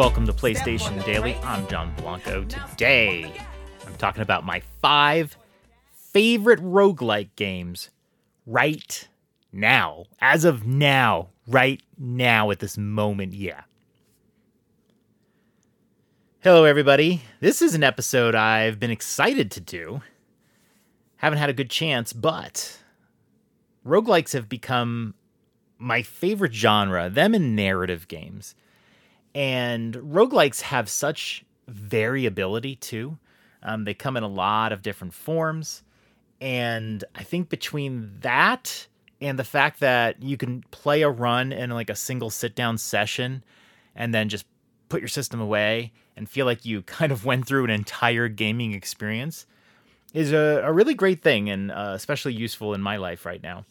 Welcome to PlayStation Daily. I'm John Blanco. Today, I'm talking about my five favorite roguelike games right now. As of now, right now at this moment, yeah. Hello, everybody. This is an episode I've been excited to do. Haven't had a good chance, but roguelikes have become my favorite genre, them and narrative games. And roguelikes have such variability too. Um, they come in a lot of different forms. And I think between that and the fact that you can play a run in like a single sit down session and then just put your system away and feel like you kind of went through an entire gaming experience is a, a really great thing and uh, especially useful in my life right now.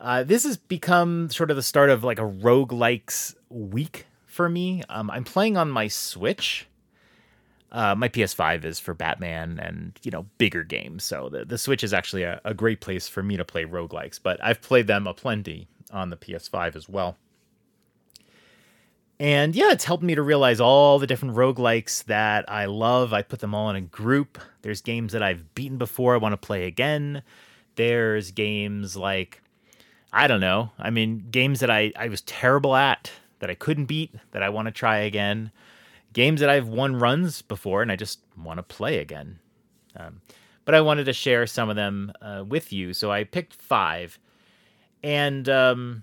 Uh, this has become sort of the start of like a roguelikes week for me. Um, I'm playing on my Switch. Uh, my PS5 is for Batman and you know bigger games, so the, the Switch is actually a, a great place for me to play roguelikes. But I've played them a plenty on the PS5 as well. And yeah, it's helped me to realize all the different roguelikes that I love. I put them all in a group. There's games that I've beaten before I want to play again. There's games like I don't know. I mean, games that I, I was terrible at that I couldn't beat that I want to try again. Games that I've won runs before and I just want to play again. Um, but I wanted to share some of them uh, with you. So I picked five. And um,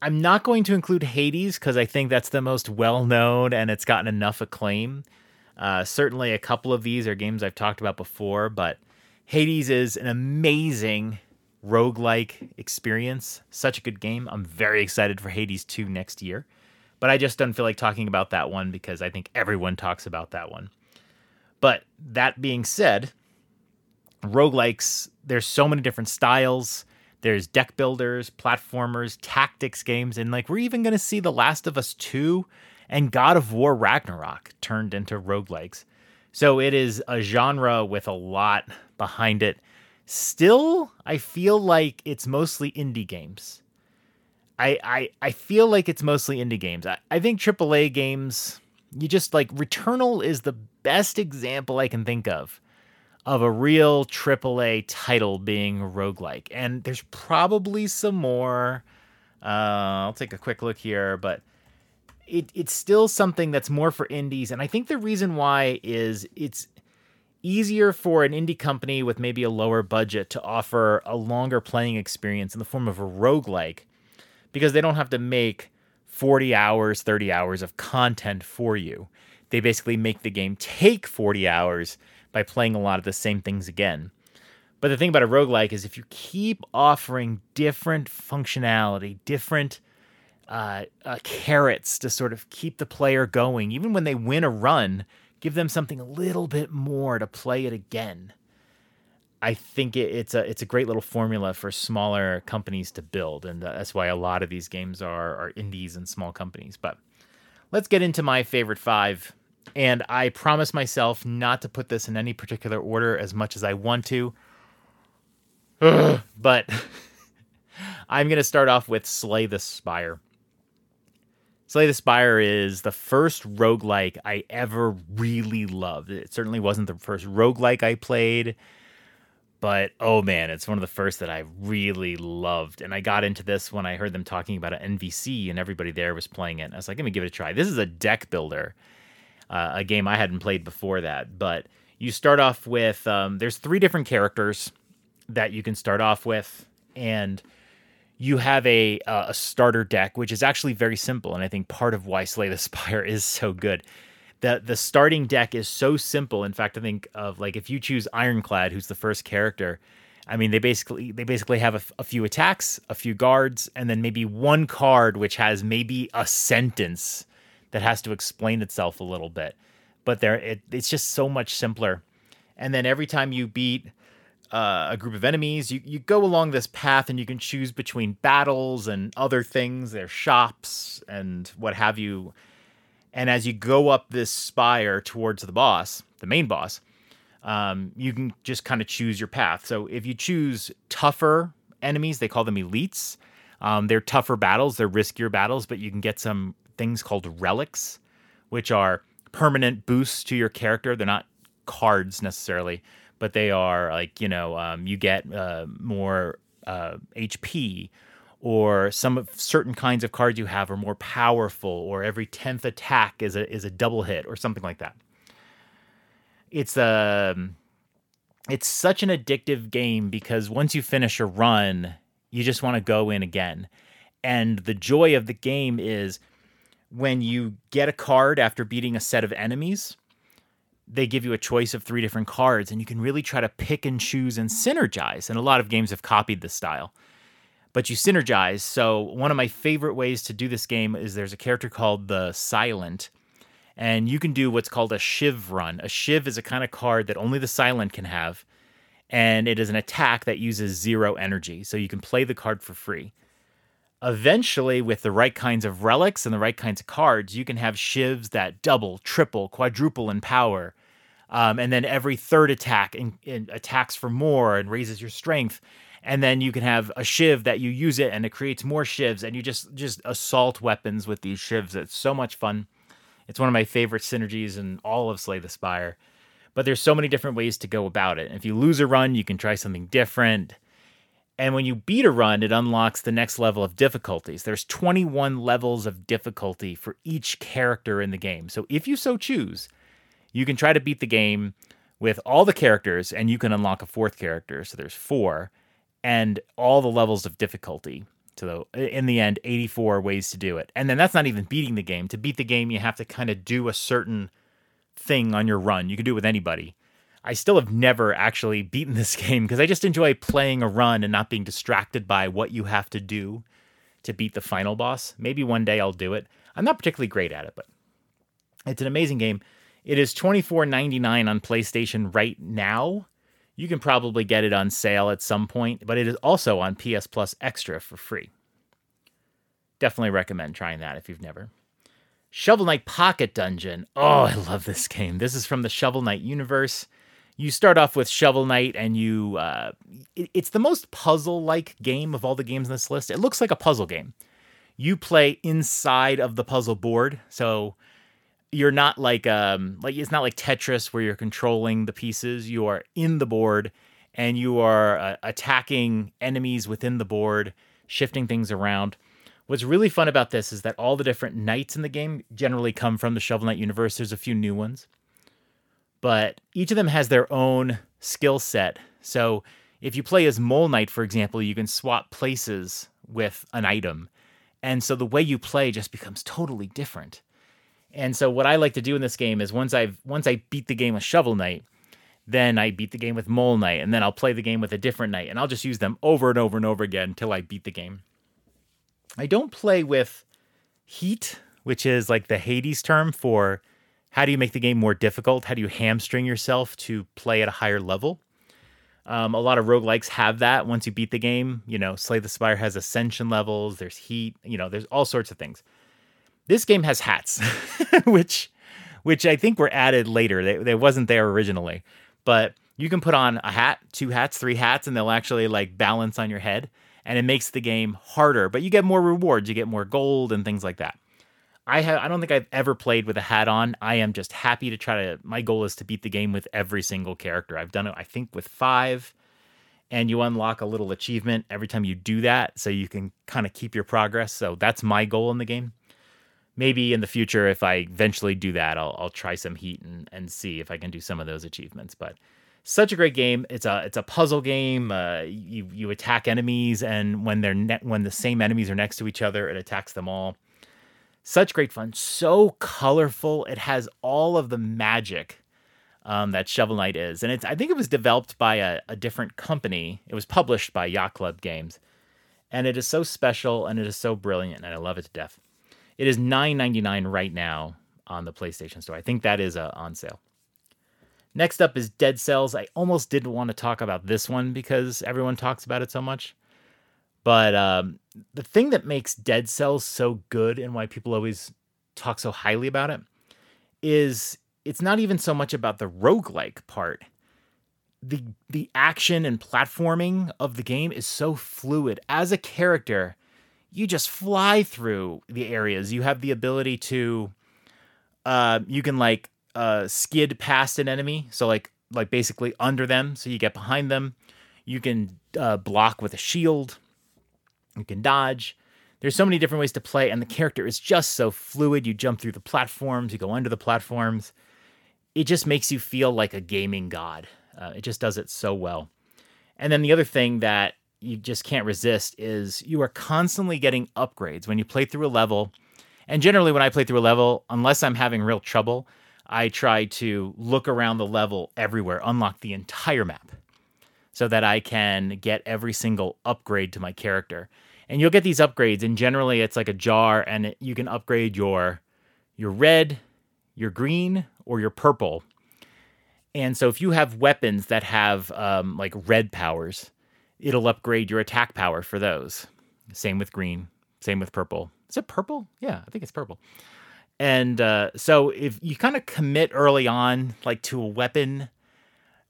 I'm not going to include Hades because I think that's the most well known and it's gotten enough acclaim. Uh, certainly, a couple of these are games I've talked about before, but Hades is an amazing roguelike experience. Such a good game. I'm very excited for Hades 2 next year. But I just don't feel like talking about that one because I think everyone talks about that one. But that being said, roguelikes, there's so many different styles. There's deck builders, platformers, tactics games, and like we're even going to see The Last of Us 2 and God of War Ragnarok turned into roguelikes. So it is a genre with a lot behind it still I feel like it's mostly indie games. I I, I feel like it's mostly indie games. I, I think AAA games, you just like Returnal is the best example I can think of of a real AAA title being roguelike. And there's probably some more. Uh, I'll take a quick look here, but it, it's still something that's more for indies. And I think the reason why is it's easier for an indie company with maybe a lower budget to offer a longer playing experience in the form of a roguelike because they don't have to make 40 hours, 30 hours of content for you. They basically make the game take 40 hours by playing a lot of the same things again. But the thing about a roguelike is if you keep offering different functionality, different uh, uh, carrots to sort of keep the player going, even when they win a run, give them something a little bit more to play it again. I think it, it's a it's a great little formula for smaller companies to build, and that's why a lot of these games are are indies and small companies. But let's get into my favorite five, and I promise myself not to put this in any particular order as much as I want to. but I'm gonna start off with Slay the Spire. Slay the Spire is the first roguelike I ever really loved. It certainly wasn't the first roguelike I played, but oh man, it's one of the first that I really loved. And I got into this when I heard them talking about an NVC and everybody there was playing it. I was like, let me give it a try. This is a deck builder, uh, a game I hadn't played before that. But you start off with um, there's three different characters that you can start off with, and you have a uh, a starter deck, which is actually very simple, and I think part of why Slay the Spire is so good. The the starting deck is so simple. In fact, I think of like if you choose Ironclad, who's the first character, I mean they basically they basically have a, a few attacks, a few guards, and then maybe one card which has maybe a sentence that has to explain itself a little bit. But there, it, it's just so much simpler. And then every time you beat uh, a group of enemies. You you go along this path and you can choose between battles and other things. There's shops and what have you. And as you go up this spire towards the boss, the main boss, um, you can just kind of choose your path. So if you choose tougher enemies, they call them elites. Um, they're tougher battles, they're riskier battles, but you can get some things called relics, which are permanent boosts to your character. They're not cards necessarily, but they are like you know um, you get uh, more uh, HP or some of certain kinds of cards you have are more powerful, or every tenth attack is a is a double hit, or something like that. It's a um, it's such an addictive game because once you finish a run, you just want to go in again. And the joy of the game is when you get a card after beating a set of enemies, they give you a choice of three different cards, and you can really try to pick and choose and synergize. And a lot of games have copied this style but you synergize. So one of my favorite ways to do this game is there's a character called the Silent, and you can do what's called a Shiv run. A Shiv is a kind of card that only the Silent can have, and it is an attack that uses zero energy. So you can play the card for free. Eventually, with the right kinds of relics and the right kinds of cards, you can have Shivs that double, triple, quadruple in power. Um, and then every third attack in, in attacks for more and raises your strength. And then you can have a shiv that you use it and it creates more shivs and you just just assault weapons with these shivs. It's so much fun. It's one of my favorite synergies in all of slay the spire. But there's so many different ways to go about it. If you lose a run you can try something different and when you beat a run it unlocks the next level of difficulties there's 21 levels of difficulty for each character in the game so if you so choose you can try to beat the game with all the characters and you can unlock a fourth character so there's four and all the levels of difficulty. So in the end, 84 ways to do it. And then that's not even beating the game. To beat the game, you have to kind of do a certain thing on your run. You can do it with anybody. I still have never actually beaten this game because I just enjoy playing a run and not being distracted by what you have to do to beat the final boss. Maybe one day I'll do it. I'm not particularly great at it, but it's an amazing game. It is $24.99 on PlayStation right now you can probably get it on sale at some point, but it is also on PS Plus Extra for free. Definitely recommend trying that if you've never. Shovel Knight Pocket Dungeon. Oh, I love this game. This is from the Shovel Knight universe. You start off with Shovel Knight, and you. Uh, it, it's the most puzzle like game of all the games in this list. It looks like a puzzle game. You play inside of the puzzle board. So you're not like um like it's not like Tetris where you're controlling the pieces. You are in the board and you are uh, attacking enemies within the board, shifting things around. What's really fun about this is that all the different knights in the game generally come from the Shovel Knight universe. There's a few new ones, but each of them has their own skill set. So if you play as Mole Knight, for example, you can swap places with an item. And so the way you play just becomes totally different. And so what I like to do in this game is once I've once I beat the game with Shovel Knight, then I beat the game with Mole Knight, and then I'll play the game with a different knight, and I'll just use them over and over and over again until I beat the game. I don't play with heat, which is like the Hades term for how do you make the game more difficult? How do you hamstring yourself to play at a higher level? Um, a lot of roguelikes have that once you beat the game. You know, Slay the Spire has ascension levels, there's heat, you know, there's all sorts of things. This game has hats, which which I think were added later. They, they wasn't there originally, but you can put on a hat, two hats, three hats, and they'll actually like balance on your head, and it makes the game harder. But you get more rewards, you get more gold and things like that. I have I don't think I've ever played with a hat on. I am just happy to try to my goal is to beat the game with every single character. I've done it I think with 5 and you unlock a little achievement every time you do that so you can kind of keep your progress. So that's my goal in the game maybe in the future, if I eventually do that, I'll, I'll try some heat and, and see if I can do some of those achievements. But such a great game. It's a it's a puzzle game. Uh, you you attack enemies, and when they're ne- when the same enemies are next to each other, it attacks them all. Such great fun. So colorful. It has all of the magic um, that Shovel Knight is, and it's I think it was developed by a, a different company. It was published by Yacht Club Games, and it is so special and it is so brilliant, and I love it to death. It is $9.99 right now on the PlayStation Store. I think that is uh, on sale. Next up is Dead Cells. I almost didn't want to talk about this one because everyone talks about it so much. But um, the thing that makes Dead Cells so good and why people always talk so highly about it is it's not even so much about the roguelike part. The the action and platforming of the game is so fluid. As a character, you just fly through the areas. You have the ability to, uh, you can like uh, skid past an enemy, so like like basically under them, so you get behind them. You can uh, block with a shield. You can dodge. There's so many different ways to play, and the character is just so fluid. You jump through the platforms, you go under the platforms. It just makes you feel like a gaming god. Uh, it just does it so well. And then the other thing that you just can't resist is you are constantly getting upgrades when you play through a level. And generally, when I play through a level, unless I'm having real trouble, I try to look around the level everywhere, unlock the entire map so that I can get every single upgrade to my character. And you'll get these upgrades, and generally it's like a jar, and it, you can upgrade your your red, your green, or your purple. And so if you have weapons that have um, like red powers, it'll upgrade your attack power for those. Same with green, same with purple. Is it purple? Yeah, I think it's purple. And uh, so if you kind of commit early on, like to a weapon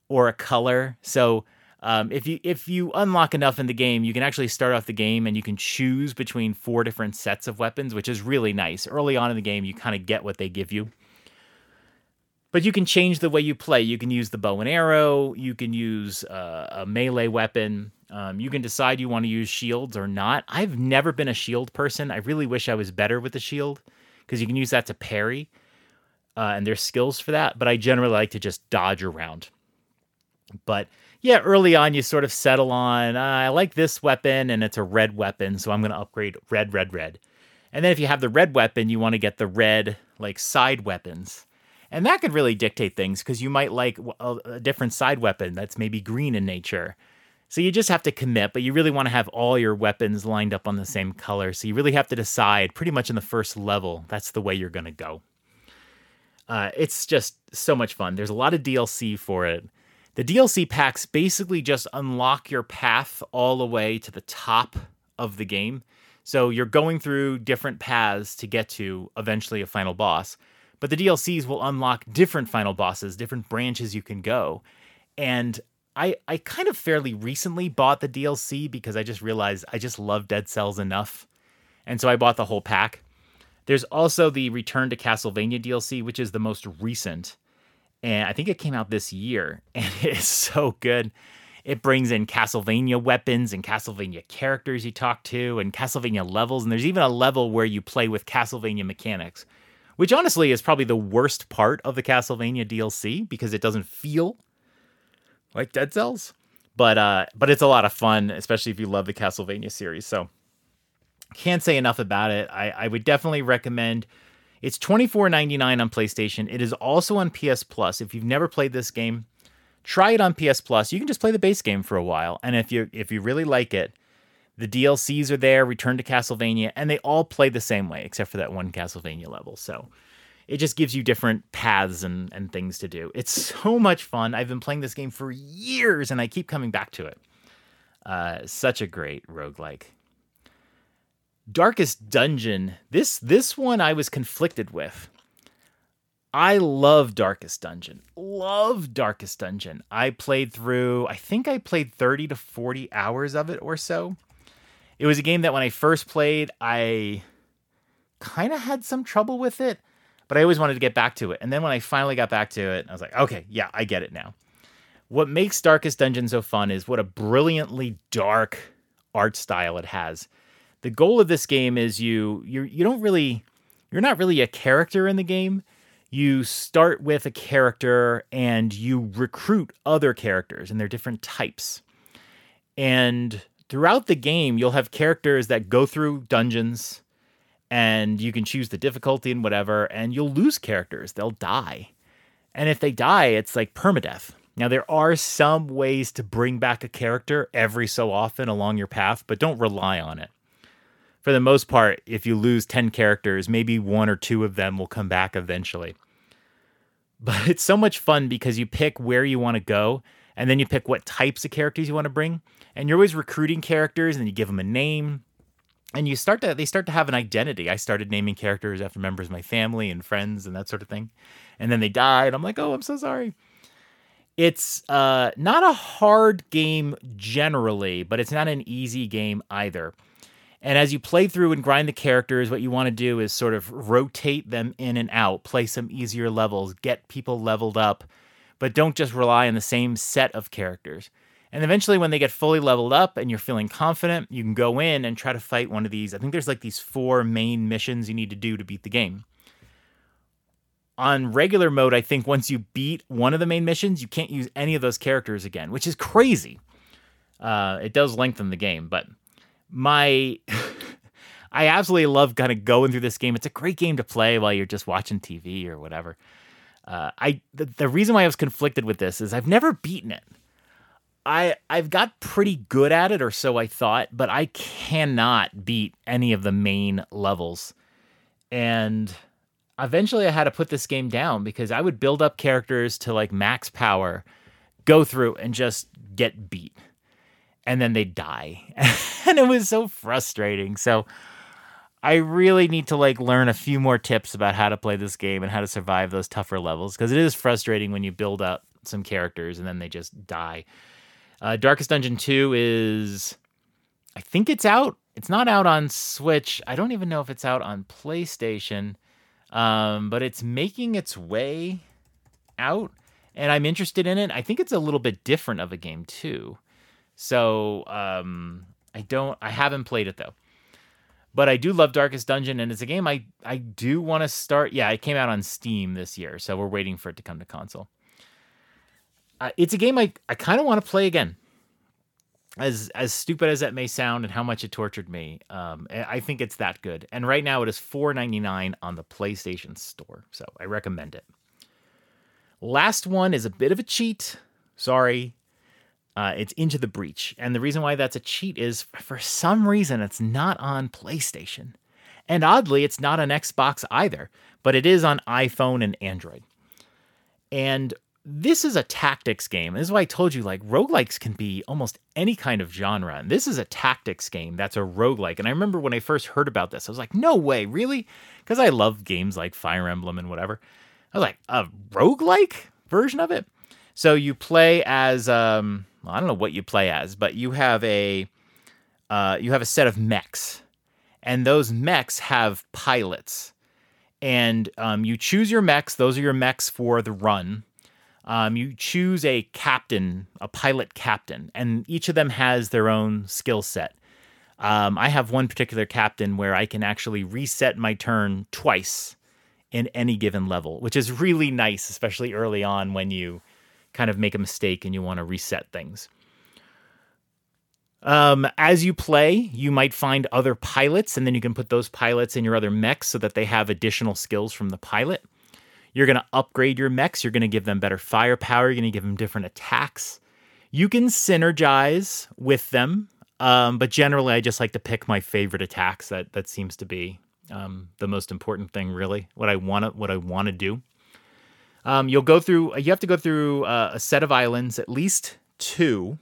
or a color, so um, if you if you unlock enough in the game, you can actually start off the game and you can choose between four different sets of weapons, which is really nice. Early on in the game, you kind of get what they give you. But you can change the way you play. You can use the bow and arrow. You can use uh, a melee weapon. Um, you can decide you want to use shields or not. I've never been a shield person. I really wish I was better with the shield because you can use that to parry, uh, and there's skills for that. But I generally like to just dodge around. But yeah, early on you sort of settle on uh, I like this weapon and it's a red weapon, so I'm going to upgrade red, red, red. And then if you have the red weapon, you want to get the red like side weapons. And that could really dictate things because you might like a, a different side weapon that's maybe green in nature. So you just have to commit, but you really want to have all your weapons lined up on the same color. So you really have to decide pretty much in the first level, that's the way you're going to go. Uh, it's just so much fun. There's a lot of DLC for it. The DLC packs basically just unlock your path all the way to the top of the game. So you're going through different paths to get to eventually a final boss. But the DLCs will unlock different final bosses, different branches you can go. And I I kind of fairly recently bought the DLC because I just realized I just love Dead Cells enough. And so I bought the whole pack. There's also the Return to Castlevania DLC, which is the most recent. And I think it came out this year. And it is so good. It brings in Castlevania weapons and Castlevania characters you talk to and Castlevania levels. And there's even a level where you play with Castlevania mechanics, which honestly is probably the worst part of the Castlevania DLC because it doesn't feel like Dead Cells. But uh, but it's a lot of fun, especially if you love the Castlevania series. So can't say enough about it. I, I would definitely recommend. It's twenty four ninety nine on PlayStation. It is also on PS Plus. If you've never played this game, try it on PS Plus. You can just play the base game for a while, and if you if you really like it, the DLCs are there. Return to Castlevania, and they all play the same way, except for that one Castlevania level. So it just gives you different paths and, and things to do. It's so much fun. I've been playing this game for years and I keep coming back to it. Uh, such a great roguelike. Darkest Dungeon. This this one I was conflicted with. I love Darkest Dungeon. Love Darkest Dungeon. I played through, I think I played 30 to 40 hours of it or so. It was a game that when I first played, I kind of had some trouble with it but I always wanted to get back to it. And then when I finally got back to it, I was like, okay, yeah, I get it now. What makes Darkest Dungeon so fun is what a brilliantly dark art style it has. The goal of this game is you you you don't really you're not really a character in the game. You start with a character and you recruit other characters and they're different types. And throughout the game, you'll have characters that go through dungeons and you can choose the difficulty and whatever, and you'll lose characters. They'll die. And if they die, it's like permadeath. Now, there are some ways to bring back a character every so often along your path, but don't rely on it. For the most part, if you lose 10 characters, maybe one or two of them will come back eventually. But it's so much fun because you pick where you want to go, and then you pick what types of characters you want to bring. And you're always recruiting characters, and you give them a name, and you start to they start to have an identity. I started naming characters after members of my family and friends and that sort of thing. And then they died. I'm like, oh, I'm so sorry. It's uh, not a hard game generally, but it's not an easy game either. And as you play through and grind the characters, what you want to do is sort of rotate them in and out, play some easier levels, get people leveled up, but don't just rely on the same set of characters. And eventually, when they get fully leveled up and you're feeling confident, you can go in and try to fight one of these. I think there's like these four main missions you need to do to beat the game. On regular mode, I think once you beat one of the main missions, you can't use any of those characters again, which is crazy. Uh, it does lengthen the game, but my I absolutely love kind of going through this game. It's a great game to play while you're just watching TV or whatever. Uh, I the, the reason why I was conflicted with this is I've never beaten it. I I've got pretty good at it, or so I thought, but I cannot beat any of the main levels. And eventually, I had to put this game down because I would build up characters to like max power, go through and just get beat and then they die. and it was so frustrating. So I really need to like learn a few more tips about how to play this game and how to survive those tougher levels because it is frustrating when you build up some characters and then they just die. Uh, Darkest Dungeon 2 is I think it's out. It's not out on Switch. I don't even know if it's out on PlayStation. Um, but it's making its way out and I'm interested in it. I think it's a little bit different of a game too. So um, I don't, I haven't played it though. But I do love Darkest Dungeon, and it's a game I I do want to start. Yeah, it came out on Steam this year, so we're waiting for it to come to console. Uh, it's a game I, I kind of want to play again. As as stupid as that may sound, and how much it tortured me, um, I think it's that good. And right now, it is four ninety nine on the PlayStation Store, so I recommend it. Last one is a bit of a cheat. Sorry, uh, it's Into the Breach. And the reason why that's a cheat is for some reason it's not on PlayStation. And oddly, it's not on Xbox either, but it is on iPhone and Android. And this is a tactics game. This is why I told you, like, roguelikes can be almost any kind of genre. And this is a tactics game that's a roguelike. And I remember when I first heard about this, I was like, no way, really? Because I love games like Fire Emblem and whatever. I was like, a roguelike version of it? So you play as um, I don't know what you play as, but you have a uh, you have a set of mechs, and those mechs have pilots, and um, you choose your mechs. Those are your mechs for the run. Um, you choose a captain, a pilot captain, and each of them has their own skill set. Um, I have one particular captain where I can actually reset my turn twice in any given level, which is really nice, especially early on when you kind of make a mistake and you want to reset things. Um, as you play, you might find other pilots, and then you can put those pilots in your other mechs so that they have additional skills from the pilot. You're going to upgrade your mechs. You're going to give them better firepower. You're going to give them different attacks. You can synergize with them, um, but generally, I just like to pick my favorite attacks. That that seems to be um, the most important thing, really. What I want to what I want to do. Um, you'll go through. You have to go through uh, a set of islands, at least two,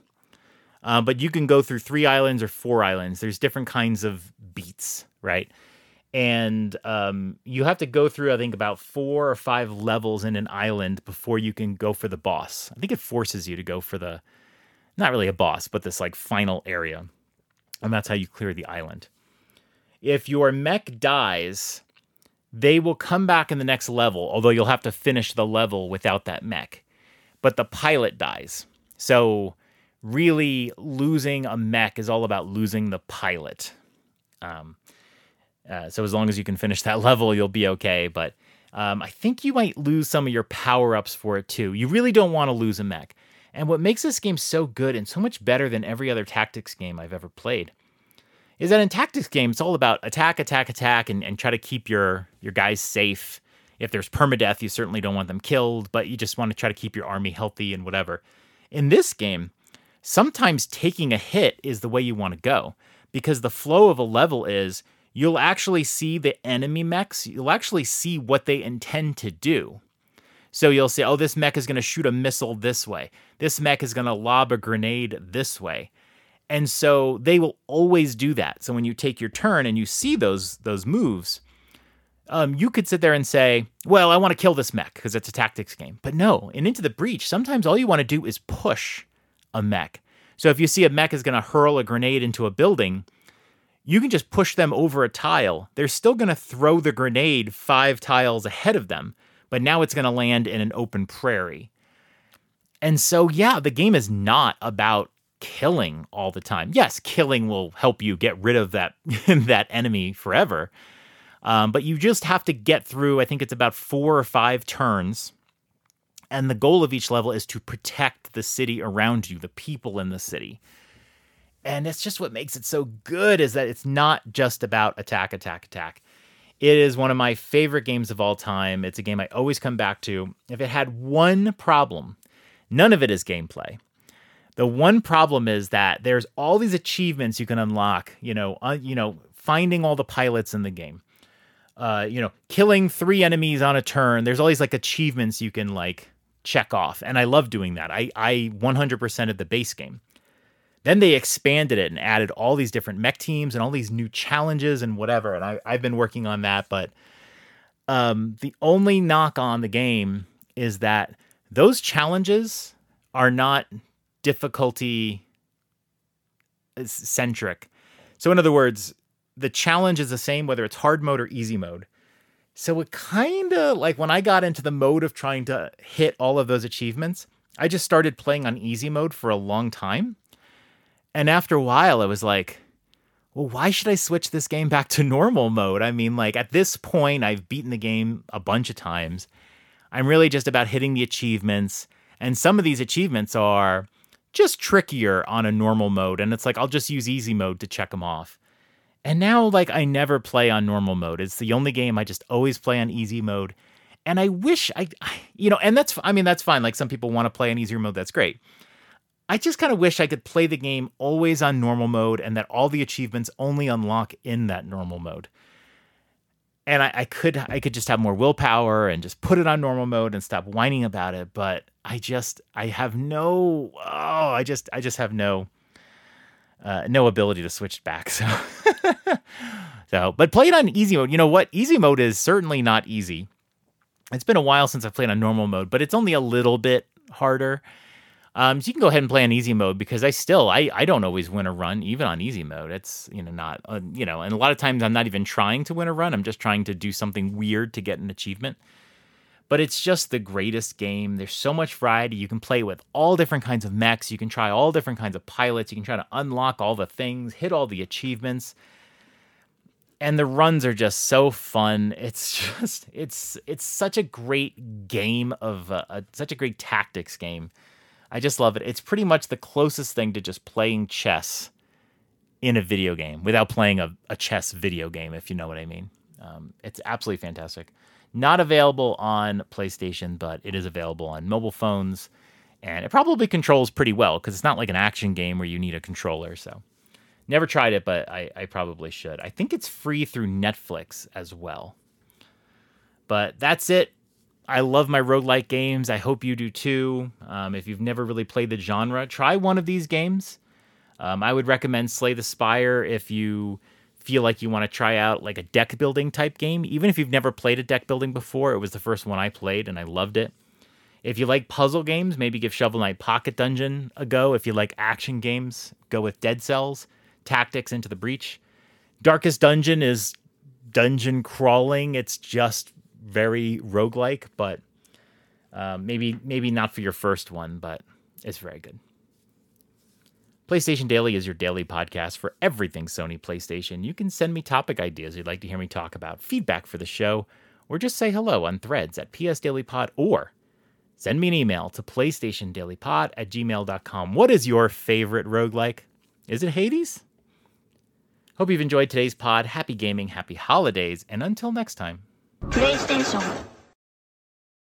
uh, but you can go through three islands or four islands. There's different kinds of beats, right? And um, you have to go through, I think, about four or five levels in an island before you can go for the boss. I think it forces you to go for the, not really a boss, but this like final area. And that's how you clear the island. If your mech dies, they will come back in the next level, although you'll have to finish the level without that mech. But the pilot dies. So really losing a mech is all about losing the pilot. Um, uh, so as long as you can finish that level, you'll be okay. But um, I think you might lose some of your power ups for it too. You really don't want to lose a mech. And what makes this game so good and so much better than every other tactics game I've ever played is that in tactics games, it's all about attack, attack, attack, and, and try to keep your your guys safe. If there's permadeath, you certainly don't want them killed, but you just want to try to keep your army healthy and whatever. In this game, sometimes taking a hit is the way you want to go because the flow of a level is you'll actually see the enemy mechs, you'll actually see what they intend to do. So you'll say, oh, this mech is going to shoot a missile this way. This mech is going to lob a grenade this way. And so they will always do that. So when you take your turn and you see those those moves, um, you could sit there and say, "Well, I want to kill this mech because it's a tactics game." But no, in Into the Breach, sometimes all you want to do is push a mech. So if you see a mech is going to hurl a grenade into a building, you can just push them over a tile. They're still going to throw the grenade five tiles ahead of them, but now it's going to land in an open prairie. And so, yeah, the game is not about killing all the time. Yes, killing will help you get rid of that that enemy forever. Um, but you just have to get through. I think it's about four or five turns, and the goal of each level is to protect the city around you, the people in the city. And that's just what makes it so good is that it's not just about attack, attack, attack. It is one of my favorite games of all time. It's a game I always come back to. If it had one problem, none of it is gameplay. The one problem is that there's all these achievements you can unlock, you know, uh, you know, finding all the pilots in the game. Uh, you know, killing three enemies on a turn. There's all these like achievements you can like check off, and I love doing that. I I 100% of the base game. Then they expanded it and added all these different mech teams and all these new challenges and whatever. And I, I've been working on that, but um, the only knock on the game is that those challenges are not difficulty uh, centric. So, in other words, the challenge is the same whether it's hard mode or easy mode. So, it kind of like when I got into the mode of trying to hit all of those achievements, I just started playing on easy mode for a long time. And after a while, I was like, well, why should I switch this game back to normal mode? I mean, like at this point, I've beaten the game a bunch of times. I'm really just about hitting the achievements. And some of these achievements are just trickier on a normal mode. And it's like, I'll just use easy mode to check them off. And now, like, I never play on normal mode. It's the only game I just always play on easy mode. And I wish I, you know, and that's, I mean, that's fine. Like, some people want to play on easier mode. That's great. I just kind of wish I could play the game always on normal mode and that all the achievements only unlock in that normal mode. And I, I, could I could just have more willpower and just put it on normal mode and stop whining about it. But I just I have no oh I just I just have no uh, no ability to switch back. So so but play it on easy mode. You know what? Easy mode is certainly not easy. It's been a while since I've played on normal mode, but it's only a little bit harder. Um, so you can go ahead and play on easy mode because I still I I don't always win a run even on easy mode. It's you know not uh, you know, and a lot of times I'm not even trying to win a run. I'm just trying to do something weird to get an achievement. But it's just the greatest game. There's so much variety. You can play with all different kinds of mechs. You can try all different kinds of pilots. You can try to unlock all the things, hit all the achievements and the runs are just so fun. It's just it's it's such a great game of uh, a, such a great tactics game. I just love it. It's pretty much the closest thing to just playing chess in a video game without playing a, a chess video game, if you know what I mean. Um, it's absolutely fantastic. Not available on PlayStation, but it is available on mobile phones. And it probably controls pretty well because it's not like an action game where you need a controller. So, never tried it, but I, I probably should. I think it's free through Netflix as well. But that's it I love my roguelike games. I hope you do too. Um, if you've never really played the genre, try one of these games. Um, I would recommend Slay the Spire if you feel like you want to try out like a deck building type game. Even if you've never played a deck building before, it was the first one I played and I loved it. If you like puzzle games, maybe give Shovel Knight Pocket Dungeon a go. If you like action games, go with Dead Cells, Tactics Into the Breach. Darkest Dungeon is dungeon crawling. It's just very roguelike, but um, maybe maybe not for your first one, but it's very good. PlayStation Daily is your daily podcast for everything Sony PlayStation. You can send me topic ideas you'd like to hear me talk about, feedback for the show, or just say hello on threads at PS Daily Pod or send me an email to PlayStationDailyPod at gmail.com. What is your favorite roguelike? Is it Hades? Hope you've enjoyed today's pod. Happy gaming, happy holidays, and until next time. プレイステーション。